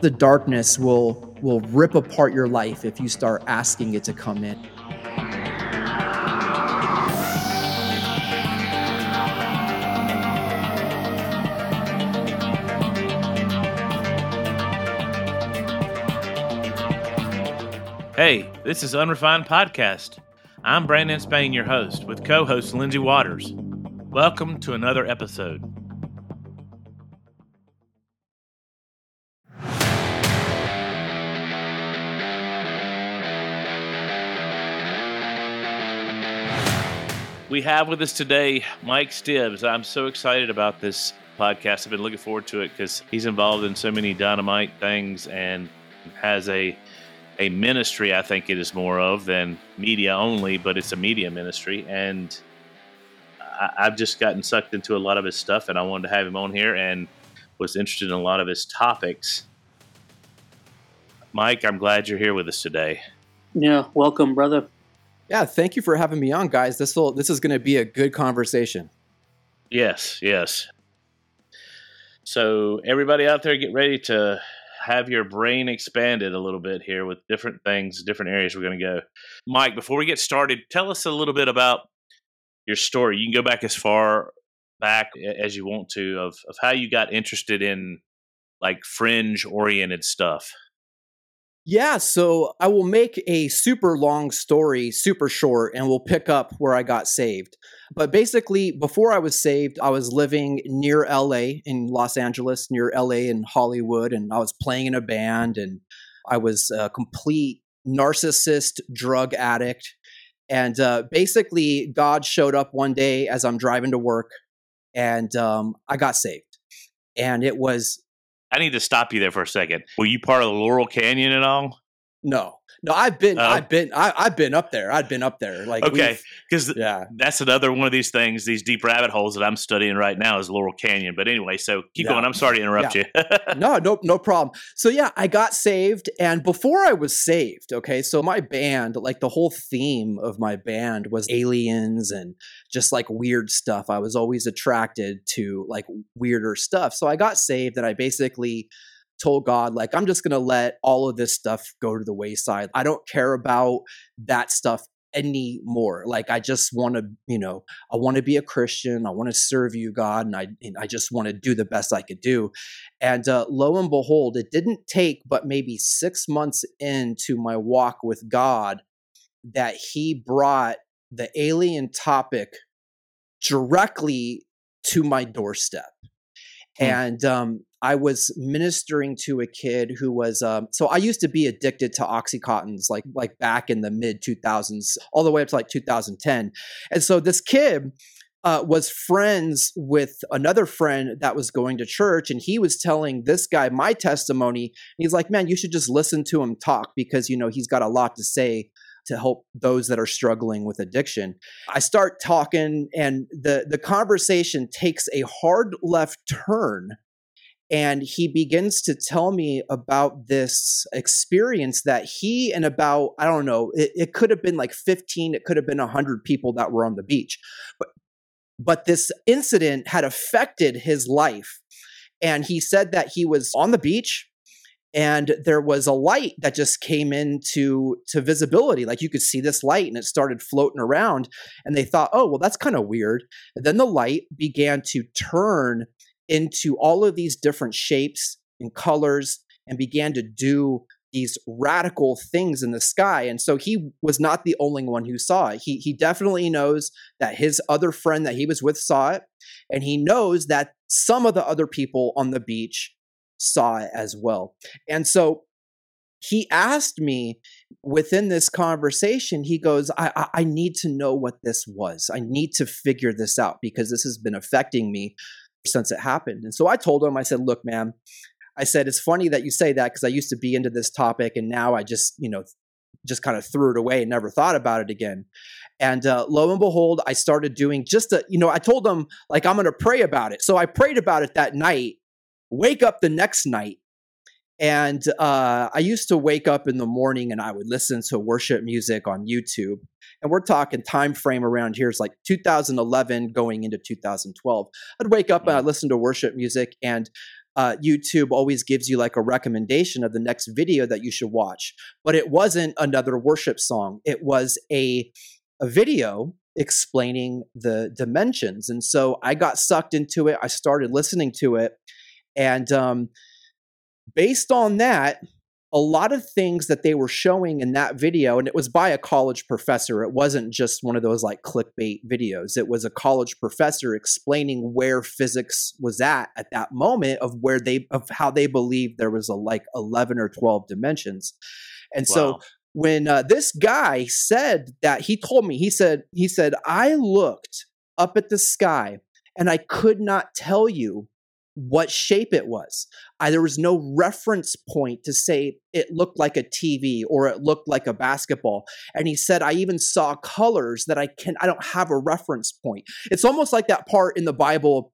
The darkness will will rip apart your life if you start asking it to come in. Hey, this is Unrefined Podcast. I'm Brandon Spain, your host, with co host Lindsay Waters. Welcome to another episode. We have with us today Mike Stibs. I'm so excited about this podcast. I've been looking forward to it because he's involved in so many dynamite things and has a a ministry. I think it is more of than media only, but it's a media ministry, and I, I've just gotten sucked into a lot of his stuff, and I wanted to have him on here and was interested in a lot of his topics. Mike, I'm glad you're here with us today. Yeah, welcome, brother. Yeah, thank you for having me on, guys. This will this is going to be a good conversation. Yes, yes. So everybody out there, get ready to have your brain expanded a little bit here with different things, different areas we're going to go. Mike, before we get started, tell us a little bit about your story. You can go back as far back as you want to of, of how you got interested in like fringe oriented stuff. Yeah, so I will make a super long story super short and we'll pick up where I got saved. But basically, before I was saved, I was living near LA in Los Angeles, near LA in Hollywood, and I was playing in a band and I was a complete narcissist drug addict. And uh, basically, God showed up one day as I'm driving to work and um, I got saved. And it was I need to stop you there for a second. Were you part of the Laurel Canyon at all? No, no, I've been, uh, I've been, I, have been up there. I've been up there. Like, okay, because yeah, that's another one of these things, these deep rabbit holes that I'm studying right now is Laurel Canyon. But anyway, so keep going. I'm sorry to interrupt yeah. you. no, no, no problem. So yeah, I got saved, and before I was saved, okay, so my band, like the whole theme of my band was aliens and just like weird stuff. I was always attracted to like weirder stuff. So I got saved, and I basically told God, like, I'm just going to let all of this stuff go to the wayside. I don't care about that stuff anymore. Like, I just want to, you know, I want to be a Christian. I want to serve you, God, and I, and I just want to do the best I could do. And uh, lo and behold, it didn't take but maybe six months into my walk with God that He brought the alien topic directly to my doorstep. Hmm. And um, I was ministering to a kid who was um, so I used to be addicted to oxycontins like like back in the mid 2000s all the way up to like 2010 and so this kid uh, was friends with another friend that was going to church and he was telling this guy my testimony he's like man you should just listen to him talk because you know he's got a lot to say to help those that are struggling with addiction. I start talking and the the conversation takes a hard left turn and he begins to tell me about this experience that he and about i don't know it, it, could have been like 15 it could have been 100 people that were on the beach but but this incident had affected his life and he said that he was on the beach and there was a light that just came into to visibility like you could see this light and it started floating around and they thought oh well that's kind of weird and then the light began to turn into all of these different shapes and colors and began to do these radical things in the sky. And so he was not the only one who saw it. He, he definitely knows that his other friend that he was with saw it. And he knows that some of the other people on the beach saw it as well. And so he asked me within this conversation, he goes, I, I, I need to know what this was. I need to figure this out because this has been affecting me since it happened. And so I told him, I said, look, man, I said, it's funny that you say that because I used to be into this topic and now I just, you know, just kind of threw it away and never thought about it again. And uh, lo and behold, I started doing just a, you know, I told him like, I'm going to pray about it. So I prayed about it that night, wake up the next night, and uh, I used to wake up in the morning and I would listen to worship music on YouTube. And we're talking time frame around here is like 2011 going into 2012. I'd wake up and I'd listen to worship music, and uh, YouTube always gives you like a recommendation of the next video that you should watch. But it wasn't another worship song. It was a a video explaining the dimensions. And so I got sucked into it. I started listening to it. And um, based on that, a lot of things that they were showing in that video, and it was by a college professor. It wasn't just one of those like clickbait videos. It was a college professor explaining where physics was at at that moment of where they of how they believed there was a like eleven or twelve dimensions. And wow. so when uh, this guy said that, he told me he said he said I looked up at the sky and I could not tell you what shape it was. I, there was no reference point to say it looked like a TV or it looked like a basketball. And he said, I even saw colors that I can, I don't have a reference point. It's almost like that part in the Bible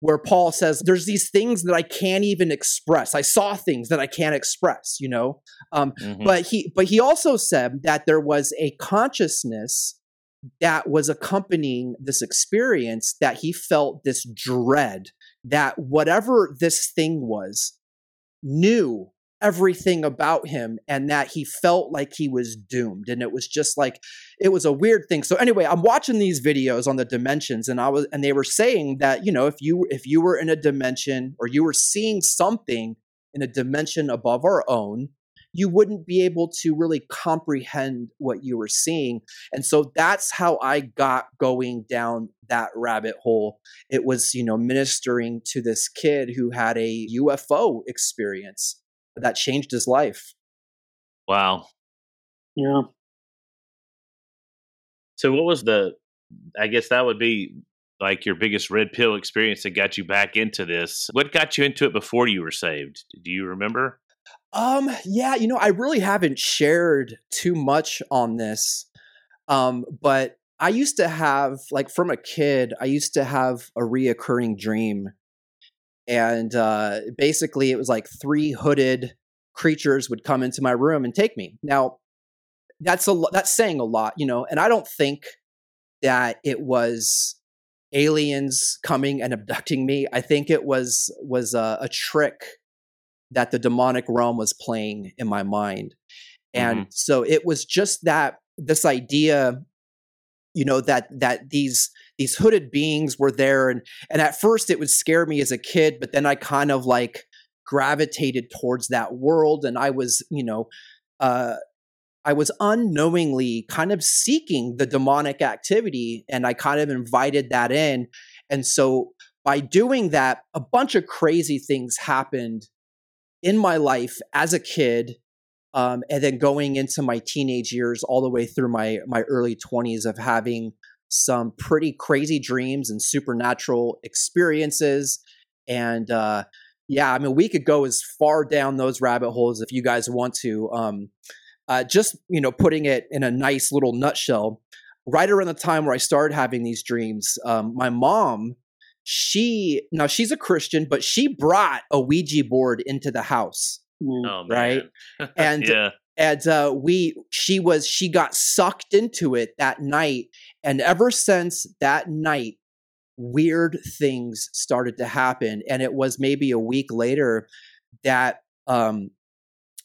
where Paul says, There's these things that I can't even express. I saw things that I can't express, you know? Um, mm-hmm. But he but he also said that there was a consciousness that was accompanying this experience that he felt this dread that whatever this thing was knew everything about him and that he felt like he was doomed. And it was just like it was a weird thing. So anyway i'm watching these videos on the dimensions and i was and they were saying that you know if you if you were in a dimension or you were seeing something in a dimension above our own you wouldn't be able to really comprehend what you were seeing. And so that's how I got going down that rabbit hole. It was, you know, ministering to this kid who had a UFO experience that changed his life. Wow. Yeah. So what was the I guess that would be like your biggest red pill experience that got you back into this. What got you into it before you were saved? Do you remember? Um, yeah, you know, I really haven't shared too much on this. Um, but I used to have, like, from a kid, I used to have a reoccurring dream. And uh, basically, it was like three hooded creatures would come into my room and take me. Now, that's a that's saying a lot, you know, and I don't think that it was aliens coming and abducting me. I think it was was a, a trick that the demonic realm was playing in my mind. And mm-hmm. so it was just that this idea you know that that these these hooded beings were there and and at first it would scare me as a kid but then I kind of like gravitated towards that world and I was you know uh I was unknowingly kind of seeking the demonic activity and I kind of invited that in and so by doing that a bunch of crazy things happened in my life as a kid um, and then going into my teenage years all the way through my my early 20s of having some pretty crazy dreams and supernatural experiences. And uh, yeah i mean we could go as far down those rabbit holes if you guys want to um, uh, just you know putting it in a nice little nutshell. Right around the time where i started having these dreams um, my mom she now she's a Christian, but she brought a Ouija board into the house. Mm. Oh, right. And yeah. and uh, we she was she got sucked into it that night. And ever since that night, weird things started to happen. And it was maybe a week later that um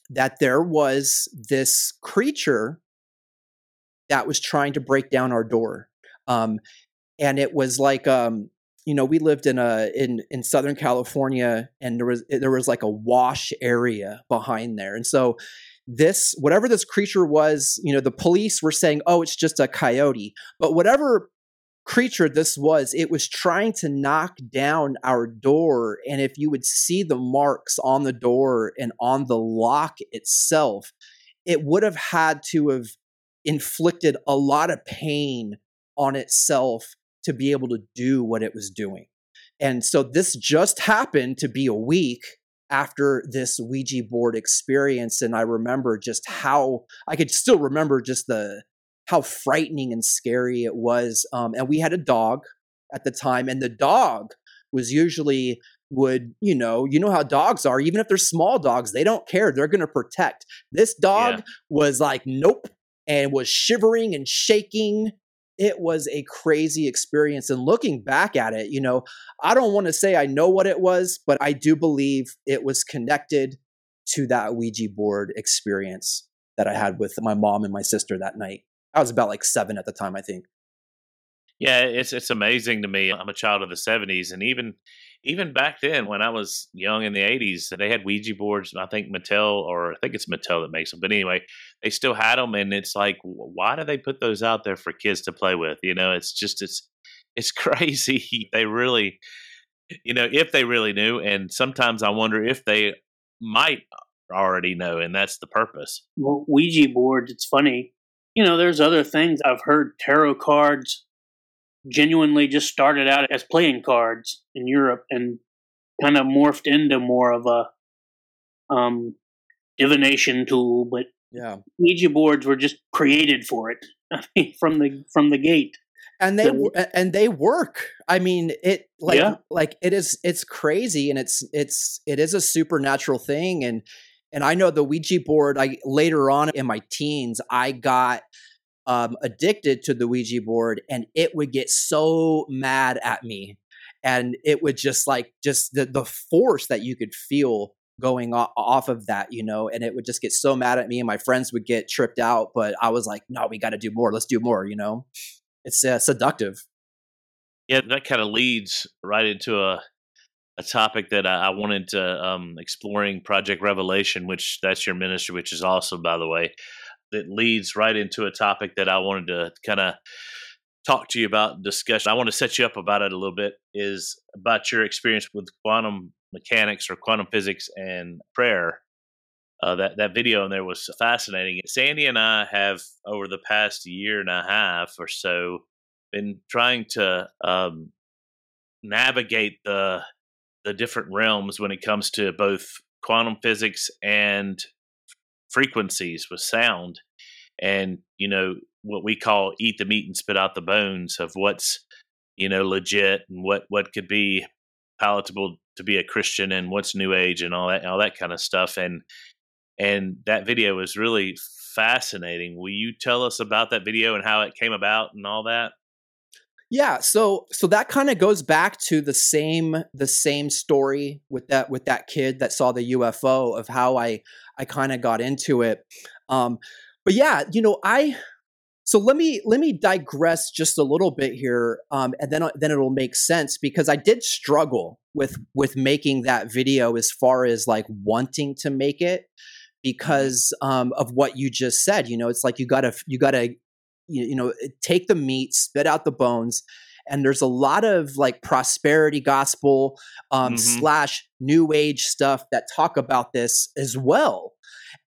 that there was this creature that was trying to break down our door. Um and it was like um you know, we lived in a in in Southern California, and there was there was like a wash area behind there, and so this whatever this creature was, you know, the police were saying, "Oh, it's just a coyote," but whatever creature this was, it was trying to knock down our door, and if you would see the marks on the door and on the lock itself, it would have had to have inflicted a lot of pain on itself to be able to do what it was doing. And so this just happened to be a week after this Ouija board experience. And I remember just how I could still remember just the how frightening and scary it was. Um, and we had a dog at the time, and the dog was usually would you know you know how dogs are even if they're small dogs they don't care they're going to protect this dog yeah. was like nope and was shivering and shaking it was a crazy experience. And looking back at it, you know, I don't want to say I know what it was, but I do believe it was connected to that Ouija board experience that I had with my mom and my sister that night. I was about like seven at the time, I think. Yeah, it's it's amazing to me. I'm a child of the '70s, and even even back then, when I was young in the '80s, they had Ouija boards. and I think Mattel, or I think it's Mattel that makes them. But anyway, they still had them, and it's like, why do they put those out there for kids to play with? You know, it's just it's it's crazy. They really, you know, if they really knew, and sometimes I wonder if they might already know, and that's the purpose. Well, Ouija boards. It's funny. You know, there's other things I've heard tarot cards genuinely just started out as playing cards in Europe and kind of morphed into more of a um, divination tool. But yeah, Ouija boards were just created for it from the from the gate. And they and they work. I mean, it like yeah. like it is. It's crazy, and it's it's it is a supernatural thing. And and I know the Ouija board. I later on in my teens, I got um, addicted to the Ouija board, and it would get so mad at me, and it would just like just the the force that you could feel going off of that, you know, and it would just get so mad at me, and my friends would get tripped out. But I was like, no, we got to do more. Let's do more, you know. It's uh, seductive. Yeah, that kind of leads right into a a topic that I, I wanted to um, exploring Project Revelation, which that's your ministry, which is awesome, by the way that leads right into a topic that I wanted to kind of talk to you about discussion. I want to set you up about it a little bit is about your experience with quantum mechanics or quantum physics and prayer. Uh, that that video in there was fascinating. Sandy and I have over the past year and a half or so been trying to um, navigate the the different realms when it comes to both quantum physics and frequencies with sound and you know what we call eat the meat and spit out the bones of what's you know legit and what what could be palatable to be a christian and what's new age and all that all that kind of stuff. And and that video was really fascinating. Will you tell us about that video and how it came about and all that yeah, so so that kind of goes back to the same the same story with that with that kid that saw the UFO of how I I kind of got into it. Um, but yeah, you know, I so let me let me digress just a little bit here, um, and then then it'll make sense because I did struggle with with making that video as far as like wanting to make it because um, of what you just said. You know, it's like you gotta you gotta you, you know take the meat spit out the bones and there's a lot of like prosperity gospel um, mm-hmm. slash new age stuff that talk about this as well.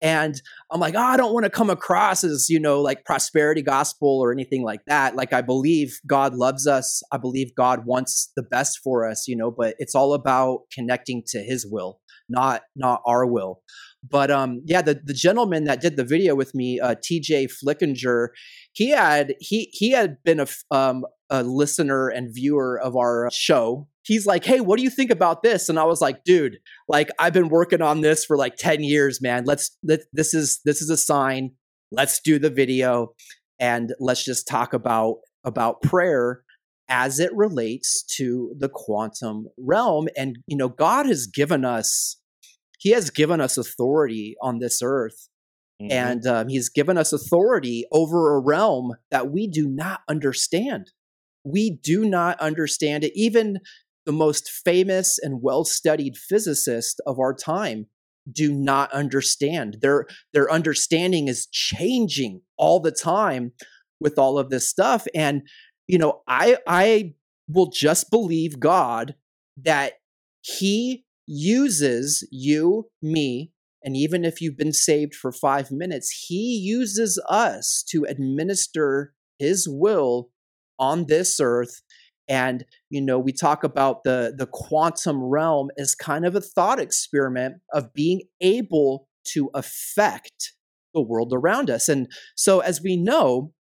And i'm like oh i don't want to come across as you know like prosperity gospel or anything like that. Like i believe god loves us. I believe god wants the best for us you know but it's all about connecting to his will not not our will but um yeah the the gentleman that did the video with me uh tj flickinger he had he he had been a um a listener and viewer of our show. He's like hey what do you think about this? And i was like dude like i've been working on this for like 10 years man. Let's let, this is this is a sign. Let's do the video and let's just talk about about prayer as it relates to the quantum realm. And you know god has given us he has given us authority on this earth mm-hmm. and um, he's given us authority over a realm that we do not understand. We do not understand it. Even the most famous and well-studied physicists of our time do not understand. Their their understanding is changing all the time with all of this stuff and you know i i will just believe god that he uses you, me, and even if you've been saved for five minutes, he uses us to administer his will on this earth. And, you know, we talk about the, the quantum realm as kind of a thought experiment of being able to affect the world around us. And so, as we know,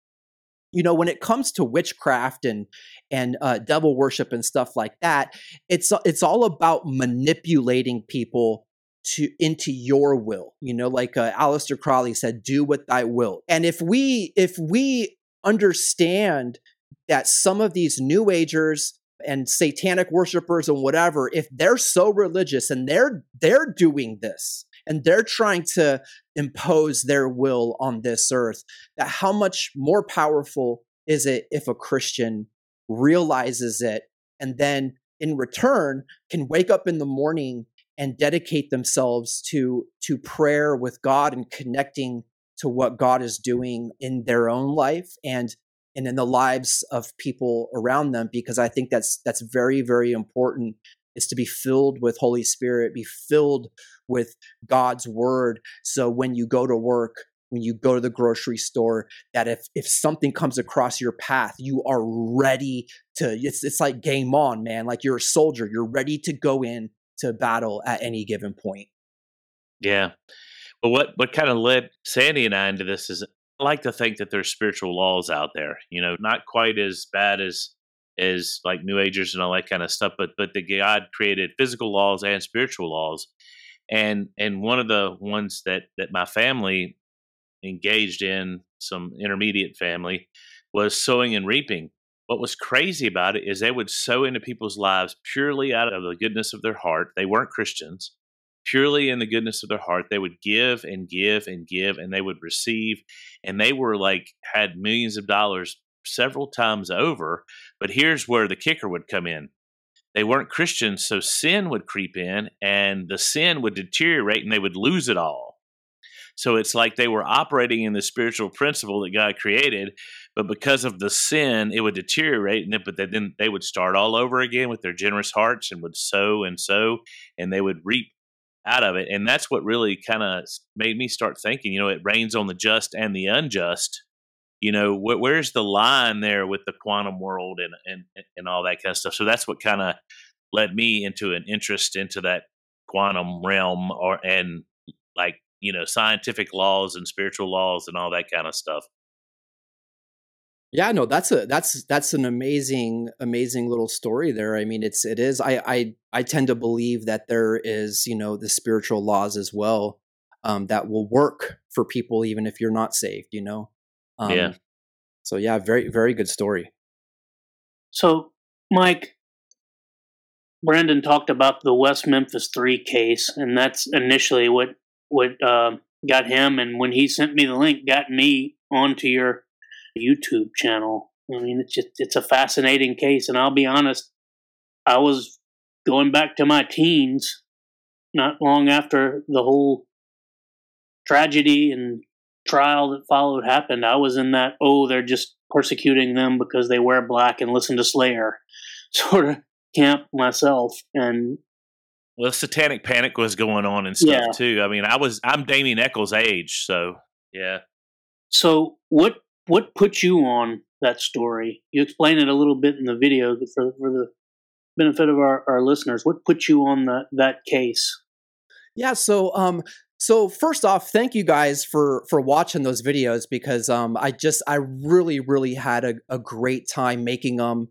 you know when it comes to witchcraft and and uh, devil worship and stuff like that it's it's all about manipulating people to into your will you know like uh, Aleister Crowley said do what thy will. And if we if we understand that some of these new agers and satanic worshipers and whatever if they're so religious and they're they're doing this and they're trying to impose their will on this earth that how much more powerful is it if a christian realizes it and then in return can wake up in the morning and dedicate themselves to to prayer with god and connecting to what god is doing in their own life and and in the lives of people around them because i think that's that's very very important is to be filled with holy spirit be filled with god's word. So when you go to work when you go to the grocery store that if if something comes across your path you are ready to it's it's like game on man. Like you're a soldier. You're ready to go in to battle at any given point. Yeah. But what what kind of led sandy and i into this is I like to think that there's spiritual laws out there. You know, not quite as bad as as like New Agers and all that kind of stuff, but but the God created physical laws and spiritual laws, and and one of the ones that that my family engaged in, some intermediate family, was sowing and reaping. What was crazy about it is they would sow into people's lives purely out of the goodness of their heart. They weren't Christians purely in the goodness of their heart. They would give and give and give, and they would receive. And they were like, had millions of dollars several times over. But here's where the kicker would come in they weren't Christians, so sin would creep in, and the sin would deteriorate, and they would lose it all. So it's like they were operating in the spiritual principle that God created, but because of the sin, it would deteriorate, and then, but then they would start all over again with their generous hearts and would sow and sow, and they would reap out of it. And that's what really kind of made me start thinking, you know, it rains on the just and the unjust. You know, wh- where's the line there with the quantum world and, and, and all that kind of stuff? So that's what kind of led me into an interest into that quantum realm or, and like, you know, scientific laws and spiritual laws and all that kind of stuff. Yeah, no, that's a that's that's an amazing amazing little story there. I mean, it's it is. I I I tend to believe that there is you know the spiritual laws as well um, that will work for people even if you're not saved. You know. Um, yeah. So yeah, very very good story. So, Mike, Brandon talked about the West Memphis Three case, and that's initially what what uh, got him. And when he sent me the link, got me onto your YouTube channel. I mean, it's just it's a fascinating case, and I'll be honest, I was going back to my teens, not long after the whole tragedy and trial that followed happened. I was in that oh, they're just persecuting them because they wear black and listen to Slayer sort of camp myself, and well, satanic panic was going on and stuff yeah. too. I mean, I was I'm Damien Echols' age, so yeah. So what what put you on that story? You explain it a little bit in the video for for the benefit of our, our listeners. What put you on that that case? Yeah, so um so first off, thank you guys for for watching those videos because um I just I really really had a, a great time making them.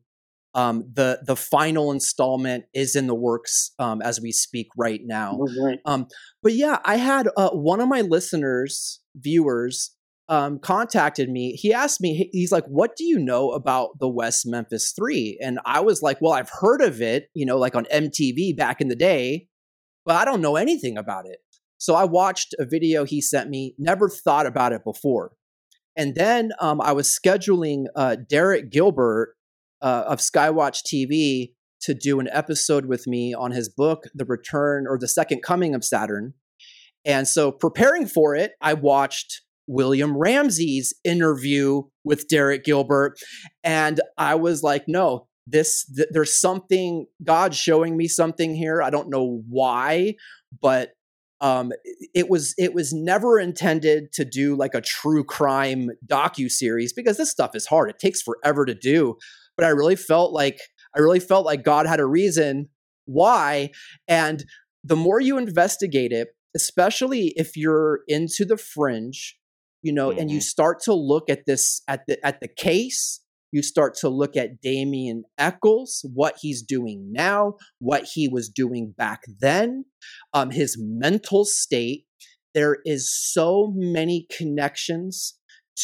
Um, the the final installment is in the works um, as we speak right now. Right. Um, but yeah, I had uh, one of my listeners, viewers, um, contacted me. He asked me, he's like, "What do you know about the West Memphis Three? And I was like, "Well, I've heard of it, you know, like on MTV back in the day, but I don't know anything about it." So I watched a video he sent me. Never thought about it before. And then um, I was scheduling uh, Derek Gilbert uh, of Skywatch TV to do an episode with me on his book, The Return or The Second Coming of Saturn. And so, preparing for it, I watched William Ramsey's interview with Derek Gilbert. And I was like, no, this, th- there's something, God's showing me something here. I don't know why, but um, it was it was never intended to do like a true crime docu series because this stuff is hard. It takes forever to do. But I really felt like I really felt like God had a reason why. And the more you investigate it, especially if you're into the fringe, you know, mm-hmm. and you mm-hmm. start to look at this at the at the case, you start to look at Damien Echols, what he's doing now, what he was doing back then, um, his mental state. There is so many connections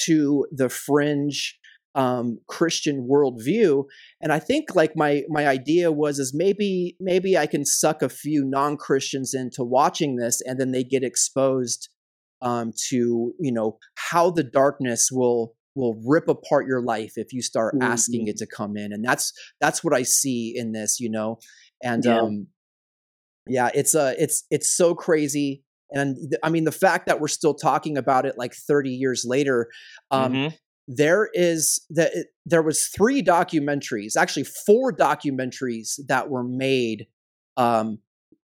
to the fringe um, Christian worldview. And I think like my my idea was is maybe maybe I can suck a few non Christians into watching this, and then they get exposed um, to you know how the darkness will will rip apart your life if you start mm-hmm. asking it to come in and that's that's what i see in this you know and yeah. um yeah it's uh it's it's so crazy and i mean the fact that we're still talking about it like 30 years later um mm-hmm. There is that there was three documentaries actually four documentaries that were made um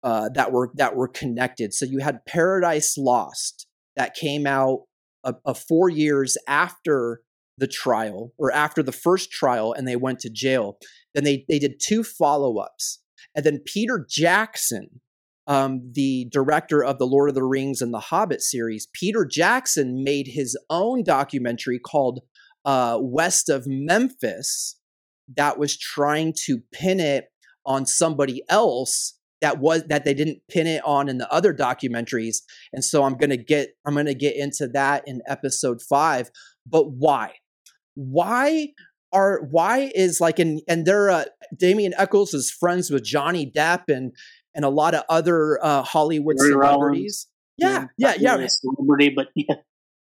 uh that were that were connected. So you had paradise lost that came out a, a four years after the trial or after the first trial and they went to jail. Then they they did two follow-ups. And then peter jackson um, the director of the lord of the rings and the hobbit series peter jackson made his own documentary called uh, west of memphis that was trying to pin it on somebody else that was that they didn't pin it on in the other documentaries. And so i'm to get i'm to get into that in episode 5 but why? Why are why is like and and they're uh, Damien Echols is friends with Johnny Depp and and a lot of other uh, Hollywood celebrities. Yeah, yeah, yeah, yeah. Celebrity, but yeah.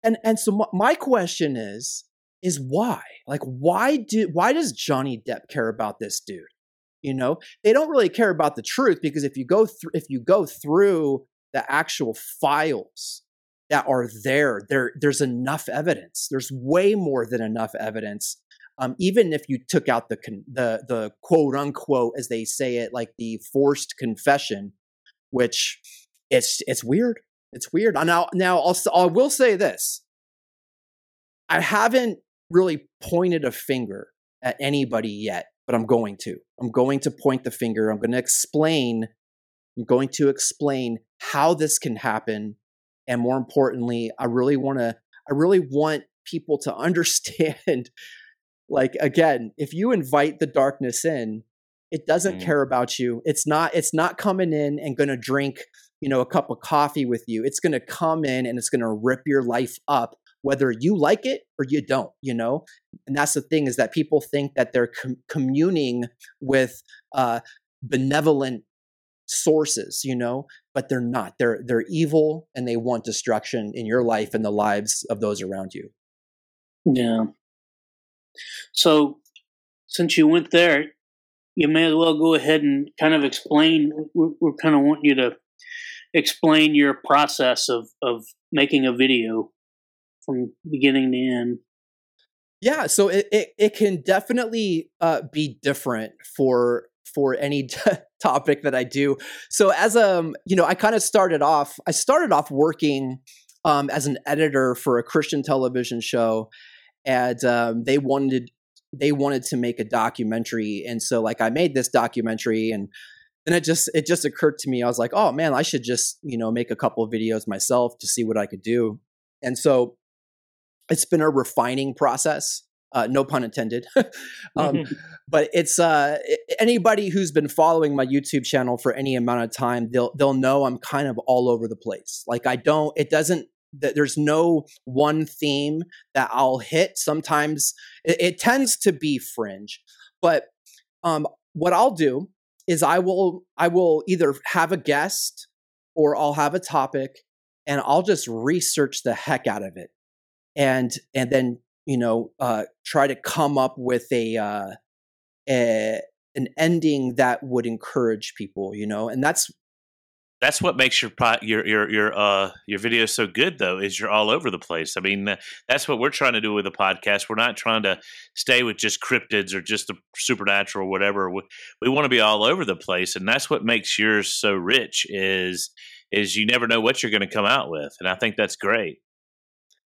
And and so my question is is why? Like why do why does Johnny Depp care about this dude? You know, they don't really care about the truth because if you go through if you go through the actual files that are there, there there's enough evidence. There's way more than enough evidence. Um, even if you took out the the the quote unquote as they say it, like the forced confession, which it's it's weird. It's weird. Now now I'll I will say this. I haven't really pointed a finger at anybody yet but I'm going to. I'm going to point the finger. I'm going to explain. I'm going to explain how this can happen. And more importantly, I really want to, I really want people to understand like, again, if you invite the darkness in, it doesn't mm. care about you. It's not, it's not coming in and going to drink, you know, a cup of coffee with you. It's going to come in and it's going to rip your life up whether you like it or you don't, you know? And that's the thing is that people think that they're com- communing with uh, benevolent sources, you know, but they're not. They're they're evil and they want destruction in your life and the lives of those around you. Yeah. So since you went there, you may as well go ahead and kind of explain. We're, we're kind of wanting you to explain your process of of making a video from beginning to end. Yeah, so it it, it can definitely uh, be different for for any topic that I do. So as um you know, I kind of started off. I started off working um, as an editor for a Christian television show, and um, they wanted they wanted to make a documentary, and so like I made this documentary and then it just it just occurred to me i was like oh man i should just you know make a couple of videos myself to see what i could do and so it's been a refining process. Uh, no pun intended. um. But it's uh, anybody who's been following my YouTube channel for any amount of time, they'll they'll know I'm kind of all over the place. Like I don't, it doesn't. That there's no one theme that I'll hit. Sometimes it, it tends to be fringe, but um, what I'll do is I will I will either have a guest or I'll have a topic and I'll just research the heck out of it and and then you know uh, try to come up with a, uh, a an ending that would encourage people you know and that's that's what makes your your your your uh your video so good though is you're all over the place i mean that's what we're trying to do with the podcast we're not trying to stay with just cryptids or just the supernatural or whatever we, we want to be all over the place and that's what makes yours so rich is is you never know what you're going to come out with and i think that's great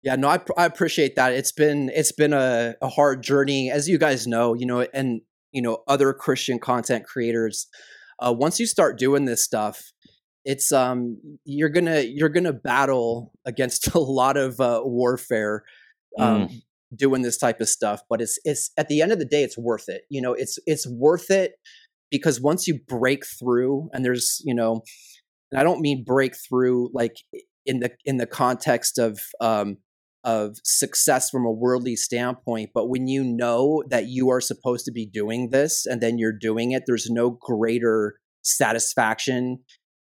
yeah, no, I, I appreciate that. It's been it's been a, a hard journey, as you guys know, you know, and you know other Christian content creators. Uh, once you start doing this stuff, it's um you're gonna you're gonna battle against a lot of uh, warfare um, mm. doing this type of stuff. But it's it's at the end of the day, it's worth it. You know, it's it's worth it because once you break through, and there's you know, and I don't mean break through like in the in the context of um of success from a worldly standpoint but when you know that you are supposed to be doing this and then you're doing it there's no greater satisfaction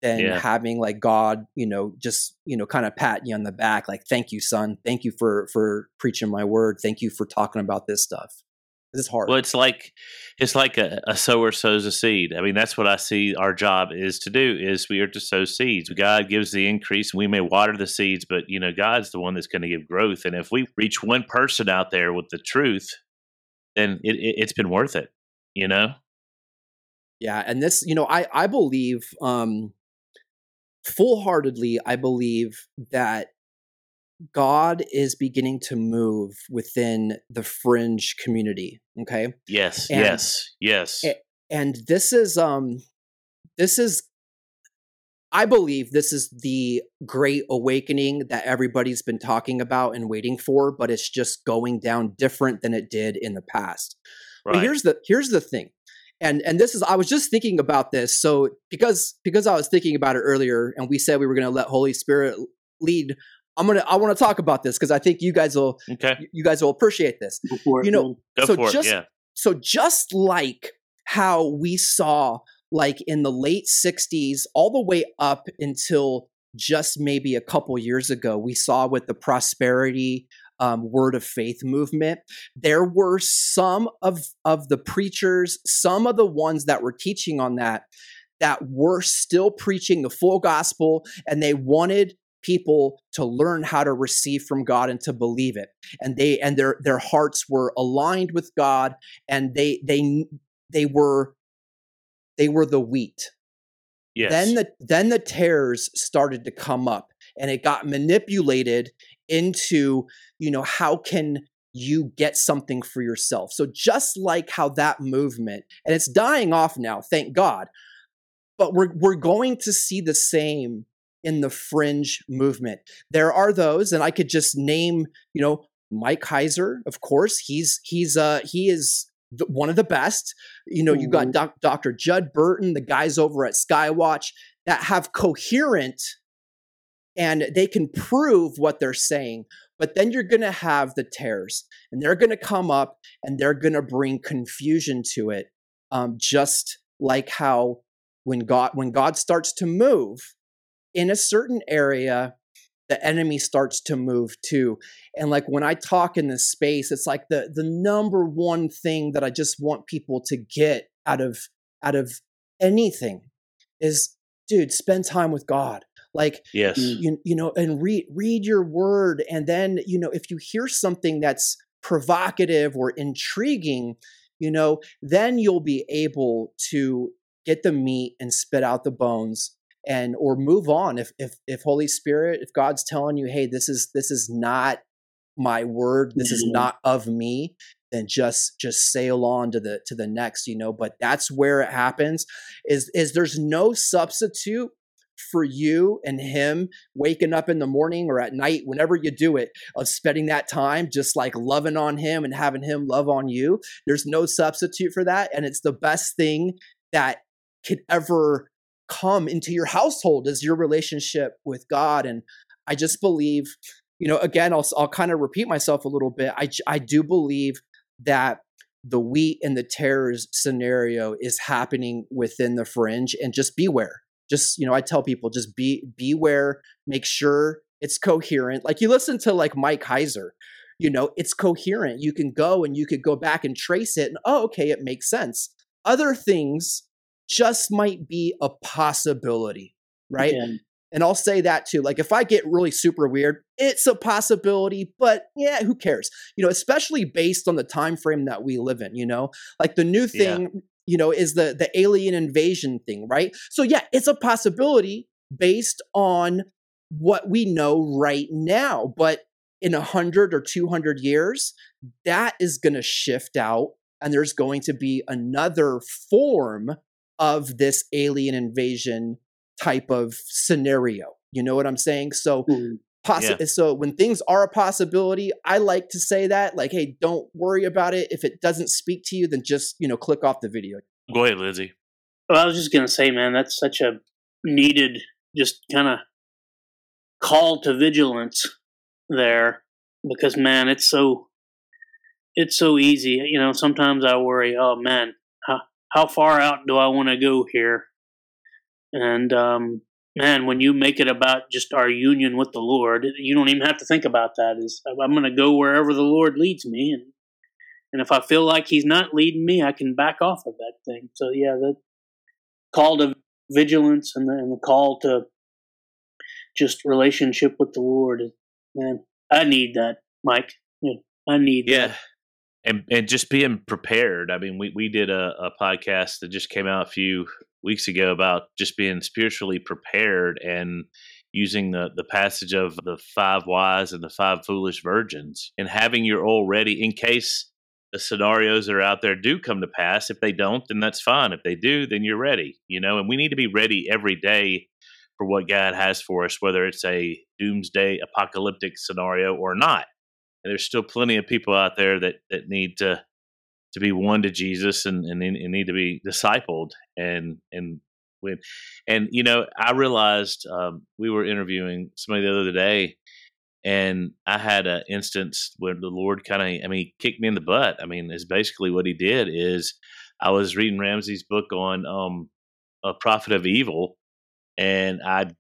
than Yeah. having like god you know just you know kind of pat you on the back like thank you son thank you for for preaching my word thank you for talking about this stuff this is hard Well, it's like it's like a, a sower sows a seed. I mean, that's what I see our job is to do. Is we are to sow seeds. God gives the increase. We may water the seeds, but you know, God's the one that's going to give growth. And if we reach one person out there with the truth, then it, it, it's been worth it. You know. Yeah, and this, you know, I I believe um full-heartedly I believe that God is beginning to move within the fringe community, okay? Yes. And- yes. Yes. And this is um this is I believe this is the great awakening that everybody's been talking about and waiting for, but it's just going down different than it did in the past. right. But here's the here's the thing. And and this is I was just thinking about this. So because because I was thinking about it earlier and we said we were going to let Holy Spirit lead, I'm going to I want to talk about this because I think you guys will okay. you guys will appreciate this. Before You know, Go so for just it. Yeah. so just like how we saw like in the late 60s all the way up until just maybe a couple years ago we saw with the prosperity um, word of faith movement there were some of of the preachers some of the ones that were teaching on that that were still preaching the full gospel and they wanted people to learn how to receive from God and to believe it and they and their their hearts were aligned with God and they they they were they were the wheat Yes. then the then the tares started to come up and it got manipulated into you know how can you get something for yourself? So just like how that movement and it's dying off now thank god but we're we're going to see the same in the fringe movement. There are those and i could just name you know mike heiser of course he's he's uh he is the, one of the best. You know you got Mhm. doc, dr judd burton the guys over at skywatch that have coherent and they can prove what they're saying but then you're going to have the tares and they're going to come up and they're going to bring confusion to it um, just like how when god when god starts to move in a certain area the enemy starts to move too. And like when i talk in this space it's like the the number one thing that i just want people to get out of out of anything is dude spend time with god like yes. you, you know and read read your word and then you know if you hear something that's provocative or intriguing you know then you'll be able to get the meat and spit out the bones and or move on if if if holy spirit if god's telling you hey this is this is not my word this is Mhm. not of me then just just sail on to the to the next you know but that's where it happens is is there's no substitute for you and him waking up in the morning or at night whenever you do it of spending that time just like loving on him and having him love on you there's no substitute for that and it's the best thing that could ever come into your household is your relationship with God and I just believe you know again I'll I'll kind of repeat myself a little bit I, I do believe that the wheat and the tares scenario is happening within the fringe and just beware just you know I tell people just be beware make sure it's coherent like you listen to like Mike Heiser you know it's coherent you can go and you could go back and trace it and oh okay it makes sense other things just might be a possibility right Yeah. and I'll say that too. Like if I get really super weird, it's a possibility, but yeah, who cares? You know, especially based on the time frame that we live in, you know? Like the new Yeah. You know, is the the alien invasion thing, right? So yeah, it's a possibility based on what we know right now, but in 100 or 200 years, that is going to shift out and there's going to be another form of this alien invasion type of scenario. You know what I'm saying? So Mhm. Possi- Yeah. so when things are a possibility, I like to say that like hey, don't worry about it. If it doesn't speak to you, then just, you know, click off the video. Go ahead, Lindsay. Well, I was just going to say, man, that's such a needed, just kind of call to vigilance there. because man, it's so it's so easy. You know, sometimes I worry, oh man, how how far out do I want to go here? And um, man, when you make it about just our union with the Lord, you don't even have to think about that. Is I'm going to go wherever the Lord leads me, and and if I feel like He's not leading me, I can back off of that thing. So yeah, the call to vigilance and the, and the call to just relationship with the Lord, man, I need that, Mike. I need yeah. That. And and just being prepared. I mean, we we did a, a podcast that just came out a few weeks ago about just being spiritually prepared and using the, the passage of the five wise and the five foolish virgins and having your oil ready in case the scenarios that are out there do come to pass. If they don't, then that's fine. If they do, then you're ready, you know, and we need to be ready every day for what God has for us, whether it's a doomsday apocalyptic scenario or not. And there's still plenty of people out there that, that need to to be won to Jesus and, and, and need to be discipled and and when and you know I realized um, we were interviewing somebody the other day and I had an instance where the Lord kind of I mean kicked me in the butt. I mean is basically what he did is I was reading Ramsey's book on um, a prophet of evil and I,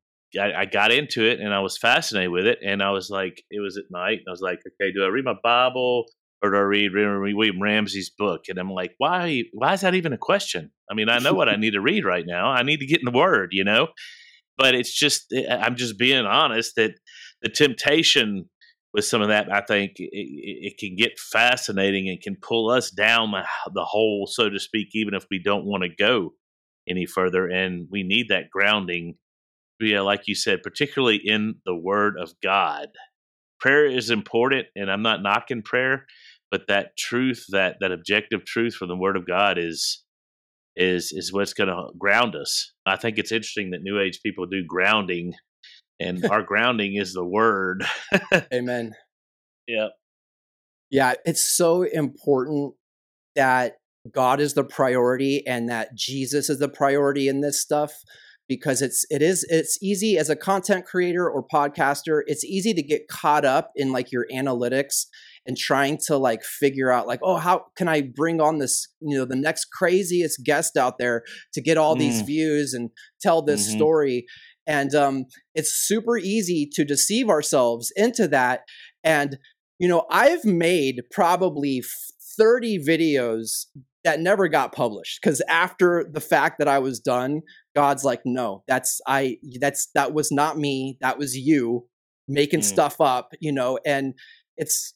I, got into it and I was fascinated with it and I was like it was at night I was like okay do I read my Bible or I read William Ramsey's book and I'm like why why is that even a question I mean I know what I need to read right now I need to get in the Word you know but it's just eh, I'm just being honest that the temptation with some of that I think it, it can get fascinating and can pull us down the, the hole so to speak even if we don't want to go any further. And we need that grounding, yeah, like you said, particularly in the Word of God. Prayer is important, and I'm not knocking prayer, but that truth, that that objective truth from the Word of God is is is what's going to ground us. I think it's interesting that New Age people do grounding, and our grounding is the Word. Amen. Yeah. Yeah, it's so important that God is the priority and that Jesus is the priority in this stuff because it's it is it's easy as a content creator or podcaster it's easy to get caught up in like your analytics and trying to like figure out like oh how can i bring on this you know the next craziest guest out there to get all mm. these views and tell this mm-hmm. story and um it's super easy to deceive ourselves into that and you know i've made probably 30 videos that never got published because after the fact that I was done, God's like, no, that's I that's that was not me. That was you making mm. stuff up, you know, and it's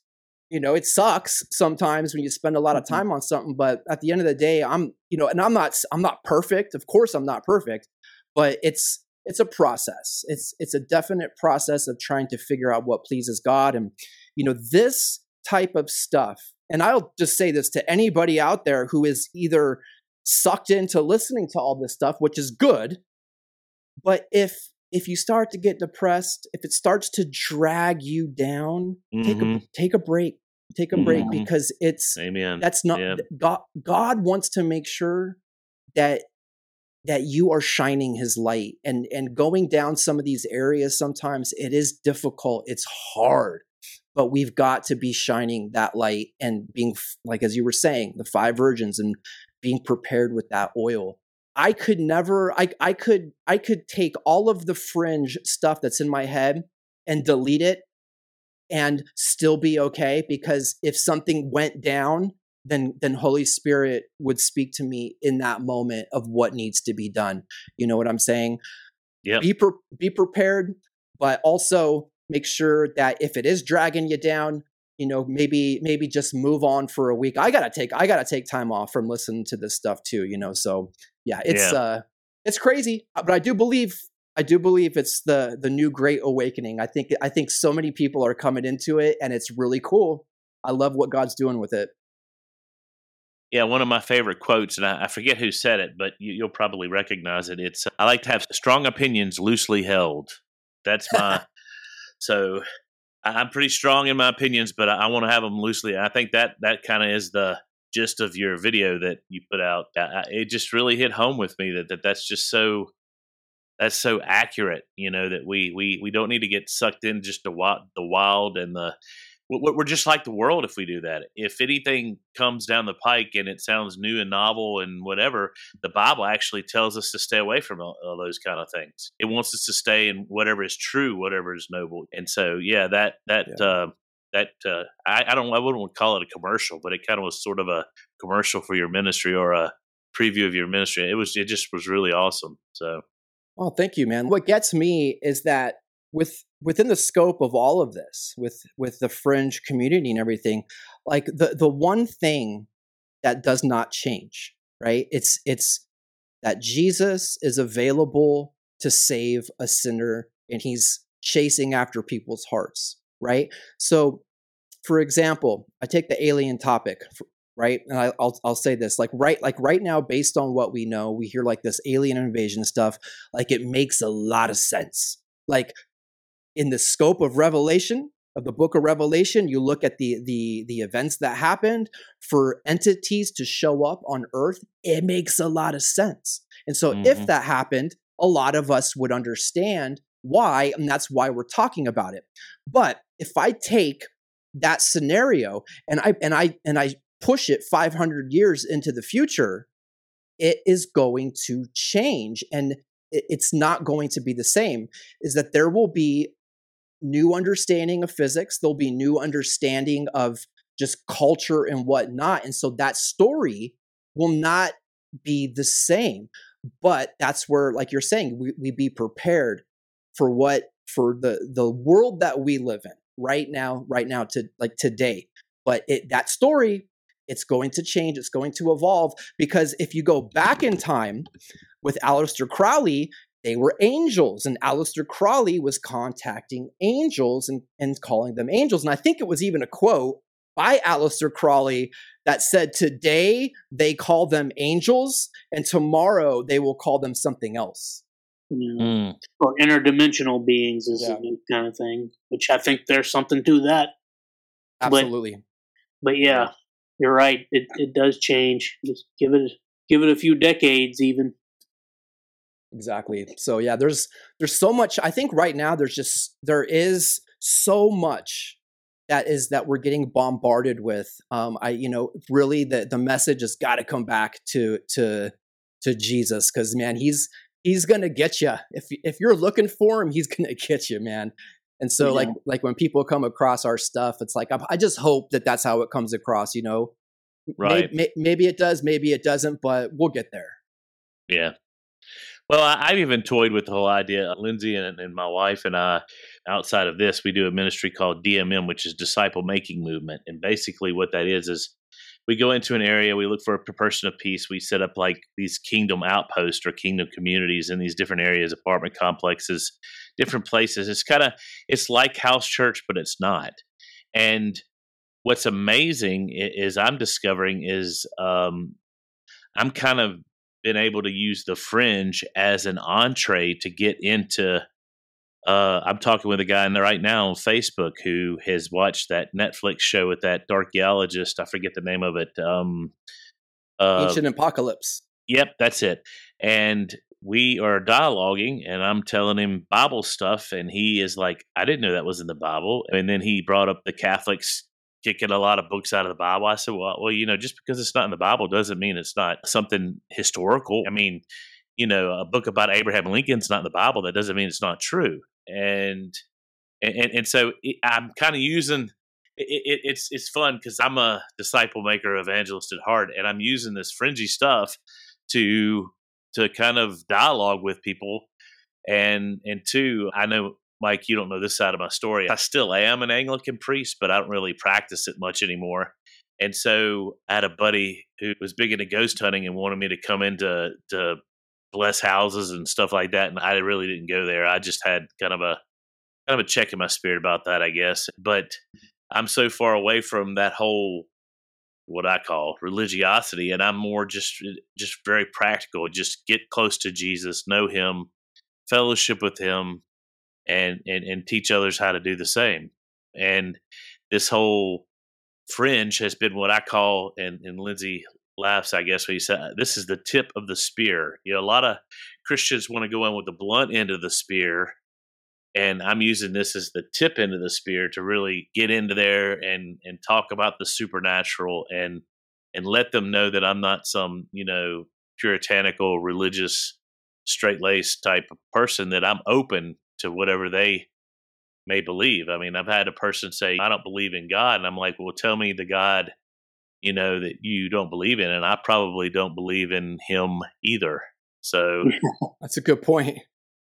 you know, it sucks sometimes when you spend a lot of mm-hmm. time on something, but at the end of the day, I'm, you know, and I'm not I'm not perfect. Of course I'm not perfect, but it's it's a process. It's it's a definite process of trying to figure out what pleases God and you know, this type of stuff and I'll just say this to anybody out there who is either sucked into listening to all this stuff, which is good, but if if you start to get depressed, if it starts to drag you down, mm-hmm. take a mm-hmm. take a break. Take a break mm-hmm. because it's Amen. That's not yeah. God. God wants to make sure that that you are shining his light and and going down some of these areas sometimes it is difficult it's hard but we've got to be shining that light and being like as you were saying the five virgins and being prepared with that oil i could never i i could i could take all of the fringe stuff that's in my head and delete it and still be okay because if something went down then then holy spirit would speak to me in that moment of what needs to be done. You know what i'm saying? Yeah. Be pre- be prepared but also make sure that if it is dragging you down you know maybe maybe just move on for a week. I gotta take i gotta take time off from listening to this stuff too you know so yeah it's yeah. uh it's crazy uh, but i do believe i do believe it's the the new great awakening i think i think so many people are coming into it and it's really cool i love what god's doing with it yeah, one of my favorite quotes, and I, I forget who said it, but you, will probably recognize it. It's I like to have strong opinions loosely held. That's my so I'm pretty strong in my opinions, but I, want to have them loosely. I think that that kind of is the gist of your video that you put out. I, it just really hit home with me that, that that's just so that's so accurate. You know that we we we don't need to get sucked in just the wild, the wild and the we're just like the world if we do that. If anything comes down the pike and it sounds new and novel and whatever, the Bible actually tells us to stay away from all, all those kind of things. It wants us to stay in whatever is true, whatever is noble. And so, yeah, that that yeah. uh, that uh, I, I don't I wouldn't call it a commercial, but it kind of was sort of a commercial for your ministry or a preview of your ministry. It was it just was really awesome. So, oh, thank you, man. What gets me is that with within the scope of all of this with with the fringe community and everything like the the one thing that does not change right it's it's that Jesus is available to save a sinner and he's chasing after people's hearts right? So for example i take the alien topic right? And I, will I'll say this like right like right now based on what we know we hear like this alien invasion stuff like it makes a lot of sense. Like in the scope of revelation of the book of revelation you look at the the the events that happened for entities to show up on earth it makes a lot of sense. And so mm-hmm. if that happened a lot of us would understand why and that's why we're talking about it. But if i take that scenario and i and i and i push it 500 years into the future it is going to change and it's not going to be the same is that there will be new understanding of physics. There'll be new understanding of just culture and whatnot. And so that story will not be the same. But that's where, like you're saying, we, we be prepared for what for the the world that we live in right now, right now to like today. But it that story, it's going to change, it's going to evolve. Because if you go back in time with Aleister Crowley, they were angels. And Aleister Crowley was contacting angels and, and calling them angels. And I think it was even a quote by Aleister Crowley that said, Today they call them angels, and tomorrow they will call them something else. Mm. Or interdimensional beings is yeah. a kind of thing, which I think there's something to that. Absolutely. But, but yeah, you're right. It, it does change. Just give it give it a few decades even exactly so yeah there's there's so much i think right now there's just there is so much that is that we're getting bombarded with um i you know really the the message has got to come back to to to jesus because man he's he's gonna get you if if you're looking for him he's gonna get you man and so yeah. like like when people come across our stuff it's like i just hope that that's how it comes across you know right maybe, maybe it does maybe it doesn't but we'll get there yeah well, I, have even toyed with the whole idea. Uh, Lindsy and, and, my wife and I, outside of this, we do a ministry called DMM, which is Disciple Making Movement. And basically, what that is is we go into an area, we look for a person of peace, we set up like these kingdom outposts or kingdom communities in these different areas, apartment complexes, different places. It's kind of it's like house church, but it's not. And what's amazing is I'm discovering is um, I'm kind of been able to use the fringe as an entree to get into uh, I'm talking with a guy in there right now on Facebook who has watched that Netflix show with that archaeologist. I forget the name of it. Um, uh, Ancient Apocalypse. Yep, that's it. And we are dialoguing, and I'm telling him Bible stuff, and he is like, "I didn't know that was in the Bible." And then he brought up the Catholics kicking a lot of books out of the Bible. I said, well, well, you know, just because it's not in the Bible doesn't mean it's not something historical. I mean, you know, a book about Abraham Lincoln's not in the Bible. That doesn't mean it's not true. And and and so I'm kind of using it, it, it's it's fun because I'm a disciple maker evangelist at heart, and I'm using this fringy stuff to to kind of dialogue with people. And and two, I know Mike, you don't know this side of my story. I still am an Anglican priest, but I don't really practice it much anymore. And so I had a buddy who was big into ghost hunting and wanted me to come in to, to bless houses and stuff like that. And I really didn't go there. I just had kind of a kind of a check in my spirit about that, I guess. But I'm so far away from that whole what I call religiosity, and I'm more just uh, just very practical. Just get close to Jesus, know Him, fellowship with Him, and, and and teach others how to do the same. And this whole fringe has been what I call, and, and Lindsy laughs, I guess, when he said, this is the tip of the spear. You know, a lot of Christians want to go in with the blunt end of the spear and I'm using this as the tip end of the spear to really get into there and and talk about the supernatural and and let them know that I'm not some you know puritanical religious straight laced type of person that I'm open to whatever they may believe. I mean, I've had a person say, I don't believe in God. And I'm like, well, tell me the God, you know, that you don't believe in. And I probably don't believe in him either. So that's a good point.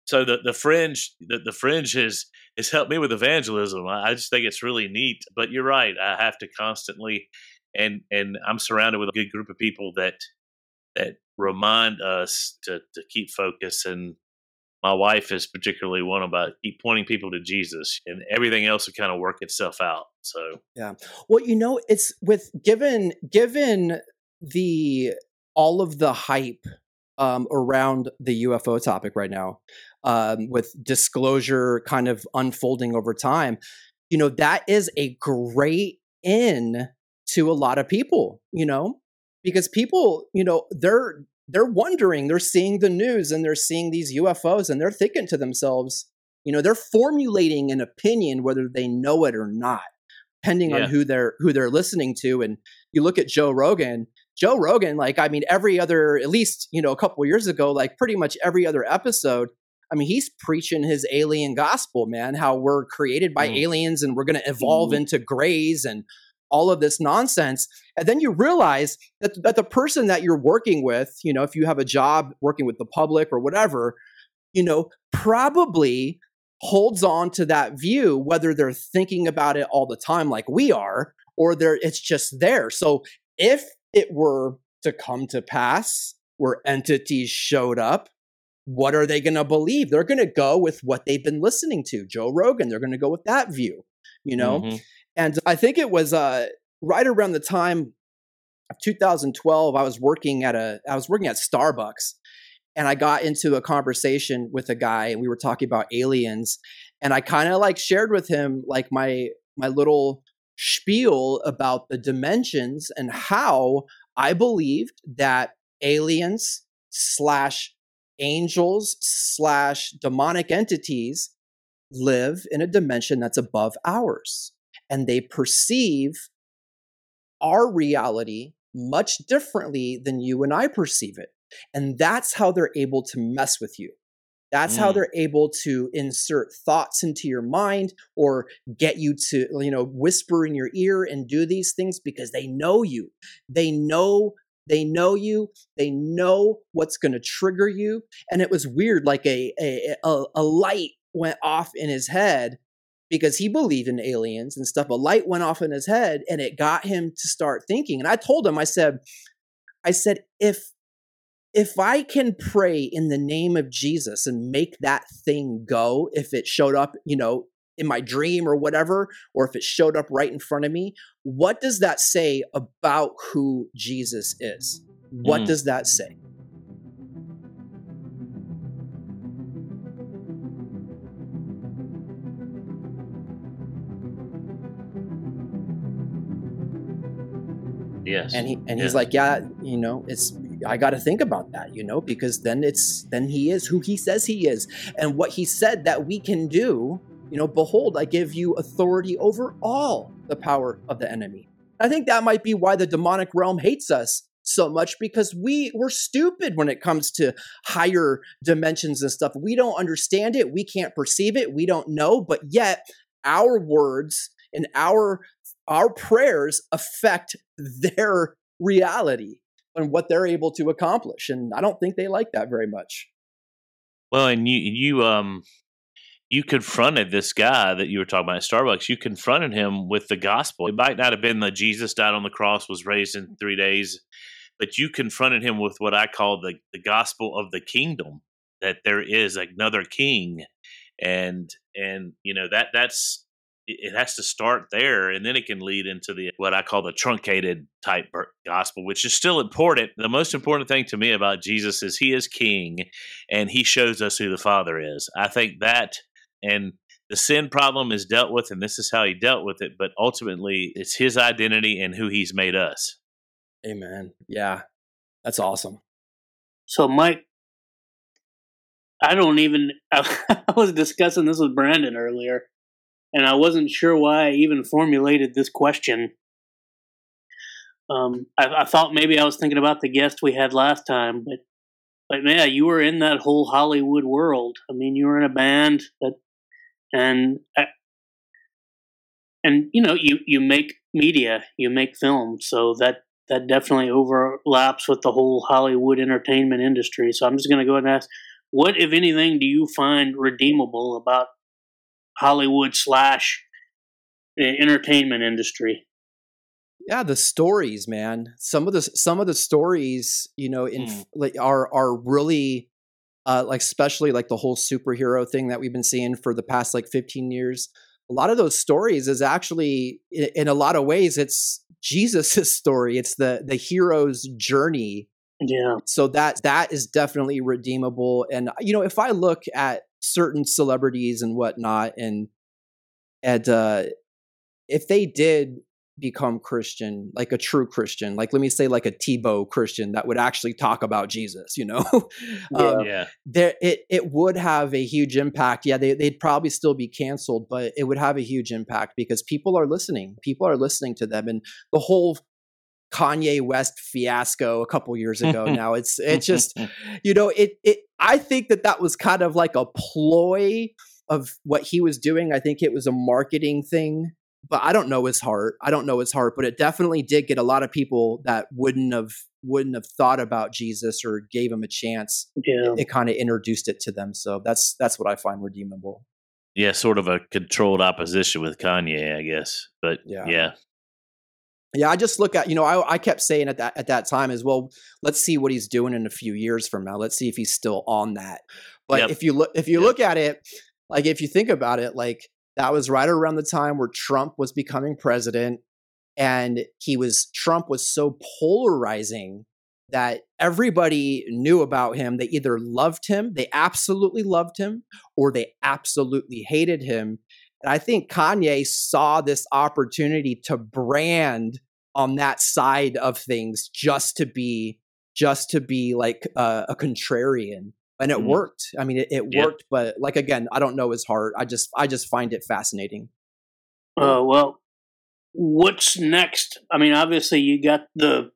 So the, the fringe, the, the fringe has, has helped me with evangelism. I just think it's really neat, but you're right. I have to constantly, and, and I'm surrounded with a good group of people that, that remind us to, to keep focus and my wife is particularly one about keep pointing people to Jesus and everything else will kind of work itself out. So yeah. Well, you know, it's with given given the all of the hype um, around the UFO topic right now, um, with disclosure kind of unfolding over time, you know, that is a great in to a lot of people, you know, because people, you know, they're they're wondering, they're seeing the news and they're seeing these UFOs and they're thinking to themselves, you know, they're formulating an opinion whether they know it or not, depending yeah. on who they're who they're listening to. And you look at Joe Rogan, Joe Rogan, like I mean, every other, at least you know, a couple years ago, like pretty much every other episode, I mean, he's preaching his alien gospel, man. How we're created by mm. aliens and we're going to evolve mm. into grays and all of this nonsense. And then you realize that, that the person that you're working with, you know, if you have a job working with the public or whatever, you know, probably holds on to that view, whether they're thinking about it all the time like we are, or they're it's just there. So if it were to come to pass where entities showed up, what are they going to believe? They're going to go with what they've been listening to, Joe Rogan. They're going to go with that view, you know? Mm-hmm. And I think it was uh, right around the time of 2012. I was working at a I was working at Starbucks, and I got into a conversation with a guy, and we were talking about aliens. And I kind of like shared with him like my my little spiel about the dimensions and how I believed that aliens slash angels slash demonic entities live in a dimension that's above ours and they perceive our reality much differently than you and I perceive it. And that's how they're able to mess with you. That's mm. how they're able to insert thoughts into your mind or get you to, you know, whisper in your ear and do these things because they know you. They know they know you. They know what's going to trigger you. And it was weird, like a, a a a light went off in his head because he believed in aliens and stuff. A light went off in his head and it got him to start thinking. And I told him, I said, I said, if if I can pray in the name of Jesus and make that thing go, if it showed up, you know, in my dream or whatever, or if it showed up right in front of me, what does that say about who Jesus is? What mm. does that say? Yes. And he and he's like, yeah, you know, it's I got to think about that, you know, because then it's then he is who he says he is, and what he said that we can do. You know, behold, I give you authority over all the power of the enemy. I think that might be why the demonic realm hates us so much because we we're stupid when it comes to higher dimensions and stuff. We don't understand it, we can't perceive it, we don't know, but yet our words and our our prayers affect their reality and what they're able to accomplish. And I don't think they like that very much. Well, and you you um you confronted this guy that you were talking about at Starbucks. You confronted him with the gospel. It might not have been that Jesus died on the cross, was raised in three days, but you confronted him with what I call the, the gospel of the kingdom, that there is another king. And and you know that that's it has to start there and then it can lead into the what i call the truncated type gospel which is still important. The most important thing to me about jesus is he is king and he shows us who the father is. I think that and the sin problem is dealt with and this is how he dealt with it but ultimately it's his identity and who he's made us. Amen. Yeah. That's awesome. So mike I don't even. I, I was discussing this with Brandon earlier, and I wasn't sure why I even formulated this question. Um, I, I thought maybe I was thinking about the guest we had last time, but but yeah, you were in that whole Hollywood world. I mean, you were in a band that, and uh, and you know, you you make media, you make film, so that that definitely overlaps with the whole Hollywood entertainment industry. So I'm just going to go and ask, what, if anything, do you find redeemable about Hollywood slash entertainment industry? Yeah, the stories, man. Some of the some of the stories, you know, in mm. like are are really uh like especially like the whole superhero thing that we've been seeing for the past like 15 years. A lot of those stories is actually in, in a lot of ways it's Jesus' story. It's the the hero's journey. Yeah. So that that is definitely redeemable. And you know, if I look at certain celebrities and whatnot and and uh if they did become Christian, like a true Christian, like let me say like a Tebow Christian that would actually talk about Jesus, you know, yeah, um, yeah. there it it would have a huge impact. Yeah, they they'd probably still be canceled, but it would have a huge impact because people are listening. People are listening to them, and the whole Kanye West fiasco a couple years ago. now it's it's just you know it it. I think that that was kind of like a ploy of what he was doing. I think it was a marketing thing but I don't know his heart. I don't know his heart, but it definitely did get a lot of people that wouldn't have wouldn't have thought about Jesus or gave him a chance. Yeah. It, it kind of introduced it to them. So that's that's what I find redeemable. Yeah, sort of a controlled opposition with Kanye, I guess. But yeah. Yeah. Yeah, I just look at, you know, I, I kept saying at that at that time as well, let's see what he's doing in a few years from now. Let's see if he's still on that. But yep. if you look if you yep. look at it, like if you think about it, like that was right around the time where Trump was becoming president. And he was, Trump was so polarizing that everybody knew about him. They either loved him, they absolutely loved him, or they absolutely hated him. And I think Kanye saw this opportunity to brand on that side of things just to be just to be like a, a contrarian and it mm. worked. I mean, it, it yep. worked, but like again, I don't know his heart. I just I just find it fascinating. Uh, well, what's next? I mean, obviously you got the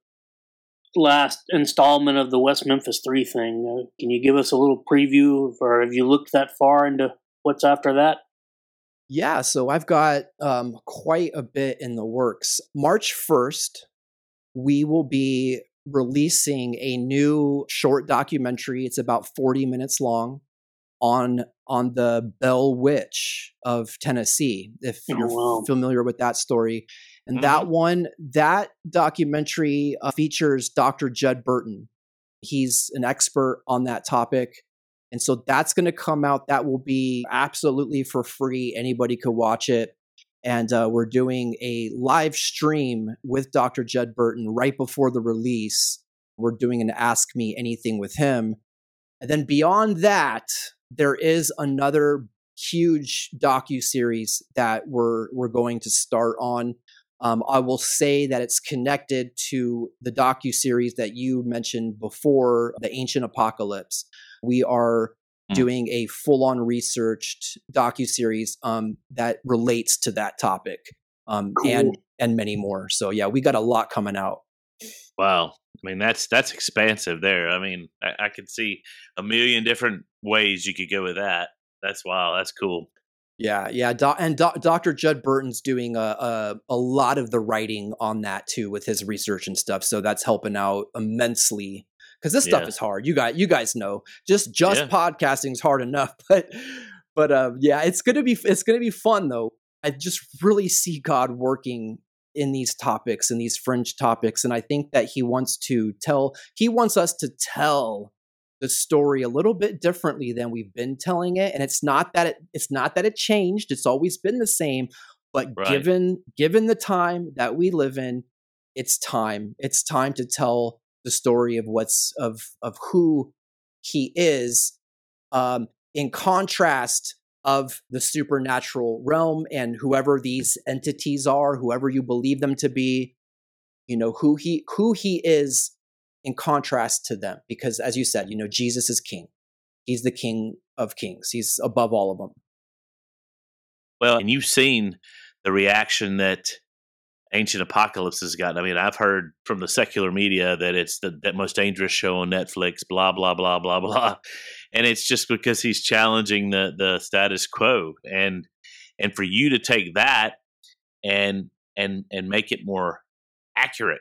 last installment of the West Memphis Three thing. Uh, can you give us a little preview, or have you looked that far into what's after that? Yeah, so I've got um, quite a bit in the works. March first, we will be releasing a new short documentary. It's about 40 minutes long on on the Bell Witch of Tennessee. If oh, you're wow. familiar with that story, and mm-hmm. that one, that documentary uh, features Dr. Judd Burton. He's an expert on that topic. And so that's going to come out. That will be absolutely for free. Anybody could watch it and uh, we're doing a live stream with Dr. Judd Burton right before the release. We're doing an Ask Me Anything with him. And then beyond that, there is another huge docu series that we're we're going to start on. Um, I will say that it's connected to the docu series that you mentioned before, the Ancient Apocalypse. We are Mm. doing a full-on researched docu series um, that relates to that topic um, cool. and and many more. So yeah, we got a lot coming out. Wow, I mean that's that's expansive there. I mean, I, I could see a million different ways you could go with that. That's wow, that's cool. Yeah, yeah, Do- and Do- Dr. Judd Burton's doing a, a, a lot of the writing on that too with his research and stuff. So that's helping out immensely because this stuff yeah. is hard. You guys, you guys know, just just yeah. podcasting is hard enough, but but uh, yeah, it's gonna be it's gonna be fun though. I just really see God working in these topics and these fringe topics, and I think that He wants to tell. He wants us to tell the story a little bit differently than we've been telling it, and it's not that it it's not that it changed. It's always been the same, but right. given given the time that we live in, it's time. It's time to tell the story of what's of of who he is um, in contrast of the supernatural realm and whoever these entities are whoever you believe them to be you know who he who he is in contrast to them because as you said you know jesus is king he's the king of kings. He's above all of them. Well, and you've seen the reaction that Ancient Apocalypse has gotten. I mean, I've heard from the secular media that it's the that most dangerous show on Netflix, blah blah blah blah blah, and it's just because he's challenging the the status quo, and and for you to take that and and and make it more accurate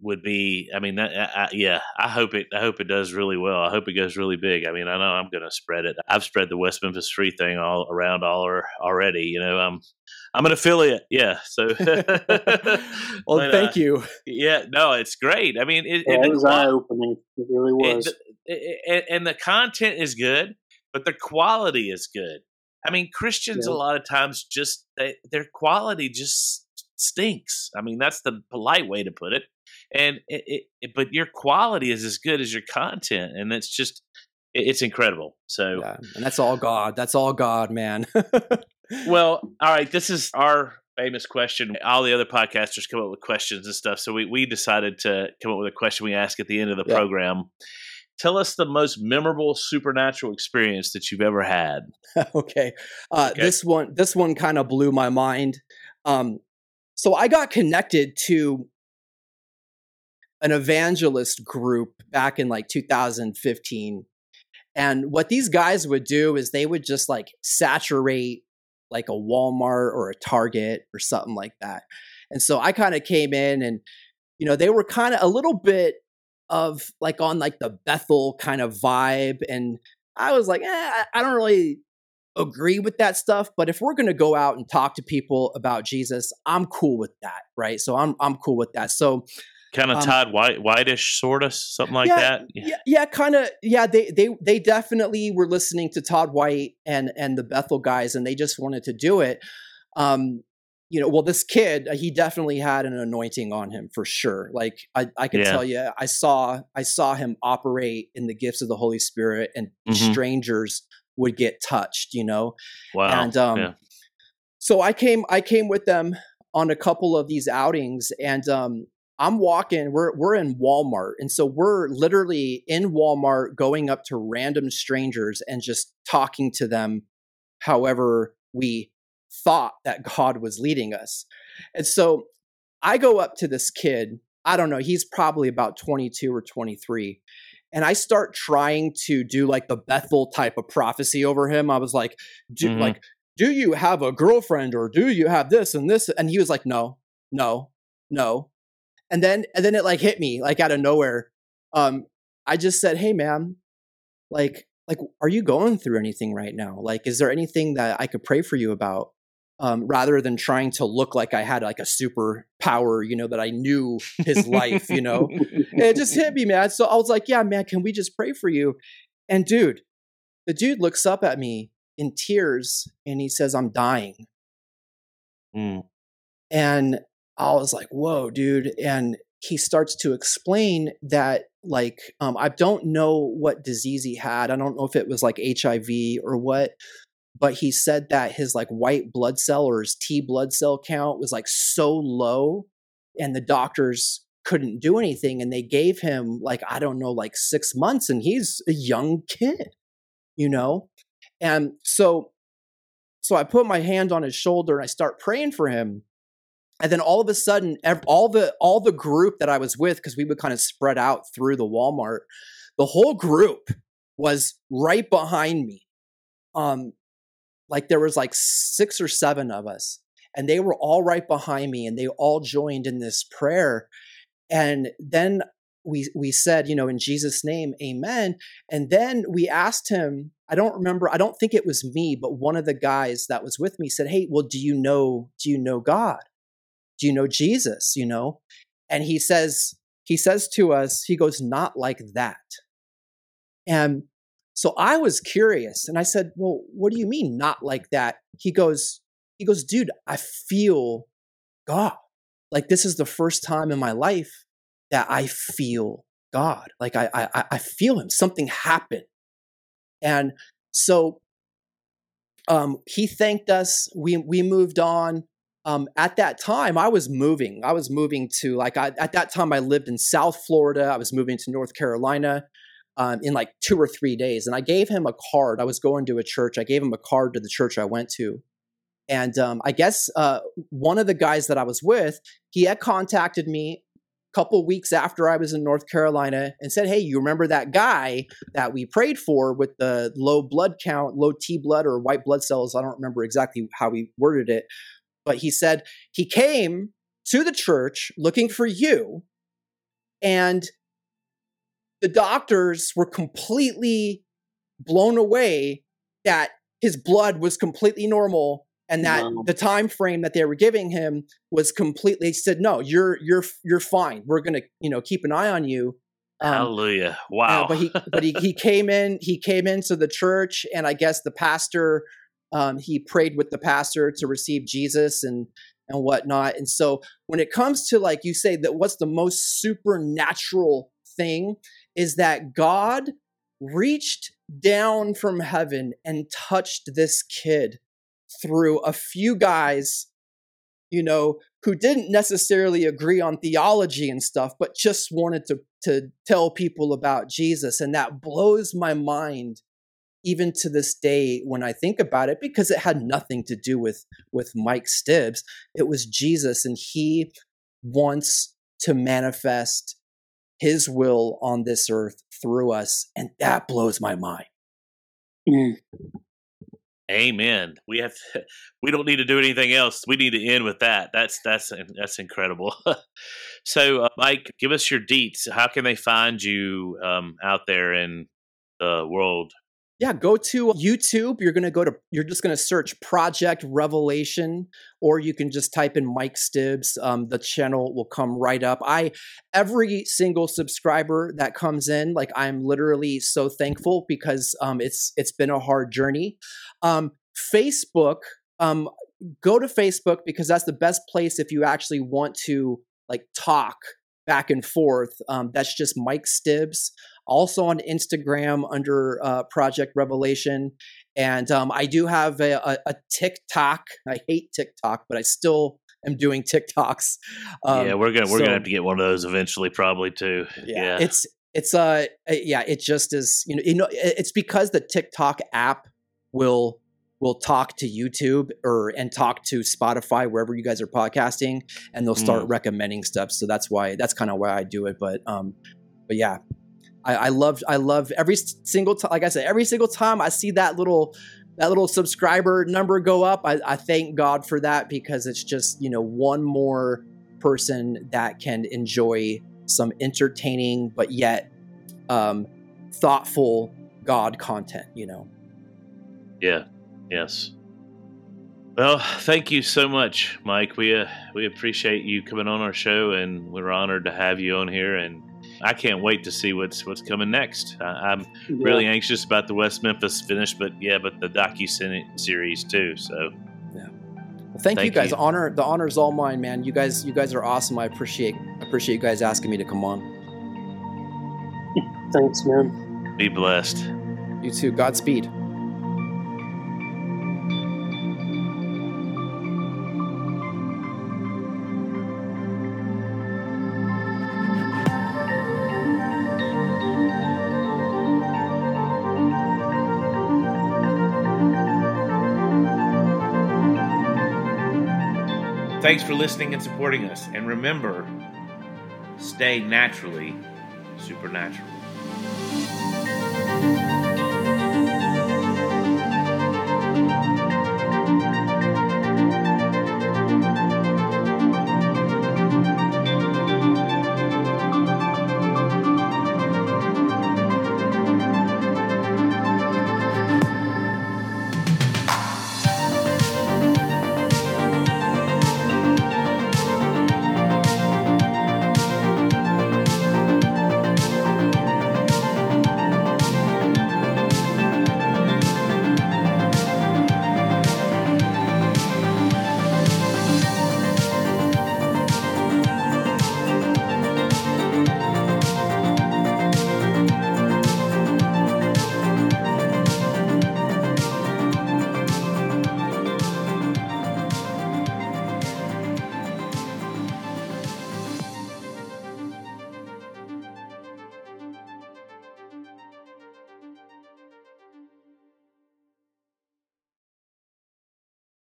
would be i mean that, I, yeah i hope it i hope it does really well. I hope it goes really big. I mean i know i'm going to spread it. I've spread the west memphis three thing all around all already you know i'm i'm an affiliate yeah so well but, thank uh, you yeah no it's great i mean it, yeah, it was eye-opening it really was it, it, and the content is good but the quality is good i mean christians yeah. a lot of times just they, their quality just stinks i mean that's the polite way to put it and it, it, but your quality is as good as your content, and it's just it's incredible. So, yeah, and that's all God. That's all God, man. well, all right. This is our famous question. All the other podcasters come up with questions and stuff. So we we decided to come up with a question we ask at the end of the yeah. program. Tell us the most memorable supernatural experience that you've ever had. okay. Uh, okay. This one, this one kind of blew my mind. Um, so I got connected to an evangelist group back in like 2015. And what these guys would do is they would just like saturate like a Walmart or a Target or something like that. And so I kind of came in and, you know, they were kind of a little bit of like on like the Bethel kind of vibe. And I was like, eh, I don't really agree with that stuff but if we're going to go out and talk to people about jesus i'm cool with that right so i'm i'm cool with that so kind of um, Todd White, whitish, sort of something like yeah, that. Yeah, yeah, kind of. Yeah, they they they definitely were listening to Todd White and and the Bethel guys, and they just wanted to do it. Um, you know, well, this kid, he definitely had an anointing on him for sure. Like I, I can yeah. tell you, I saw I saw him operate in the gifts of the Holy Spirit, and mm-hmm. strangers would get touched. You know, wow. And um, yeah. so I came I came with them on a couple of these outings, and um, I'm walking, we're we're in Walmart. And so we're literally in Walmart going up to random strangers and just talking to them however we thought that God was leading us. And so I go up to this kid, I don't know, he's probably about 22 or 23. And I start trying to do like the Bethel type of prophecy over him. I was like, do, mm-hmm. like, do you have a girlfriend or do you have this and this? And he was like, no, no, no, and then and then it like hit me like out of nowhere. Um, I just said, "Hey, man, like like are you going through anything right now? Like, is there anything that I could pray for you about?" Um, rather than trying to look like I had like a super power, you know, that I knew his life, you know, it just hit me, man. So I was like, yeah, man, can we just pray for you? And dude, the dude looks up at me in tears and he says, I'm dying. Mm. And I was like, whoa, dude. And he starts to explain that, like, um, I don't know what disease he had. I don't know if it was like HIV or what, but he said that his like white blood cell or his T blood cell count was like so low, and the doctors couldn't do anything. And they gave him like, I don't know, like six months, and he's a young kid, you know? And so, so I put my hand on his shoulder and I start praying for him and then all of a sudden all the all the group that i was with because we would kind of spread out through the walmart the whole group was right behind me. Um like there was like six or seven of us and they were all right behind me and they all joined in this prayer. And then we we said you know in jesus name amen. And then we asked him i don't remember i don't think it was me but one of the guys that was with me said hey well do you know do you know god do you know Jesus? You know? And he says, he says to us, he goes, not like that. And so I was curious and I said, well, what do you mean not like that? He goes, he goes, dude, I feel God. Like this is the first time in my life that I feel God. Like I, I, I feel him. Something happened. And so um, he thanked us. We, we moved on um, at that time i was moving i was moving to like I, at that time i lived in south florida i was moving to north carolina um, in like two or three days. And I gave him a card. I was going to a church. I gave him a card to the church I went to. And um, I guess uh, one of the guys that I was with, he had contacted me a couple weeks after I was in North Carolina and said, Hey, you remember that guy that we prayed for with the low blood count, low T blood or white blood cells? I don't remember exactly how he worded it. But he said he came to the church looking for you. And the doctors were completely blown away that his blood was completely normal and that wow. the time frame that they were giving him was completely said no you're you're you're fine we're going to you know keep an eye on you um, hallelujah wow uh, but he but he, he came in he came into the church and i guess the pastor um, he prayed with the pastor to receive jesus and and whatnot and so when it comes to like you say that what's the most supernatural thing is that God reached down from heaven and touched this kid through a few guys, you know, who didn't necessarily agree on theology and stuff, but just wanted to, to tell people about Jesus. And that blows my mind even to this day when I think about it, because it had nothing to do with, with Mike Stibs. It was Jesus, and he wants to manifest his will on this earth through us. And that blows my mind. Mm. Amen. We have we don't need to do anything else. We need to end with that. That's that's that's incredible. so, uh, Mike, give us your deets. How can they find you um, out there in the world? Yeah, go to YouTube. You're going to go to, you're just going to search Project Revelation, or you can just type in Mike Stibs. Um, the channel will come right up. I, every single subscriber that comes in, like I'm literally so thankful because um, it's, it's been a hard journey. Um, Facebook, um, go to Facebook because that's the best place if you actually want to like talk back and forth. Um, that's just Mike Stibs also on Instagram under uh, Project Revelation. And um, I do have a, a, a, TikTok. I hate TikTok, but I still am doing TikToks. Um, yeah, we're gonna we're so, gonna have to get one of those eventually, probably too. Yeah, yeah. it's it's uh yeah, it just is. You know, you know, it's because the TikTok app will will talk to YouTube or and talk to Spotify wherever you guys are podcasting, and they'll start mm. recommending stuff. So that's why that's kind of why I do it. But um, but yeah, I, I love I love every single time. Like I said, every single time I see that little that little subscriber number go up, I, I thank God for that because it's just you know one more person that can enjoy some entertaining but yet um, thoughtful God content. You know. Yeah. Yes. Well, thank you so much, Mike. We uh, we appreciate you coming on our show, and we're honored to have you on here. And I can't wait to see what's what's coming next. I, am yeah. really anxious about the West Memphis finish, but yeah, but the docu series too. So yeah. Well, thank, thank you guys. You. Honor the honor is all mine, man. You guys, you guys are awesome. I appreciate appreciate you guys asking me to come on. Thanks, man. Be blessed. You too. Godspeed. Thanks for listening and supporting us. And remember, stay naturally supernatural.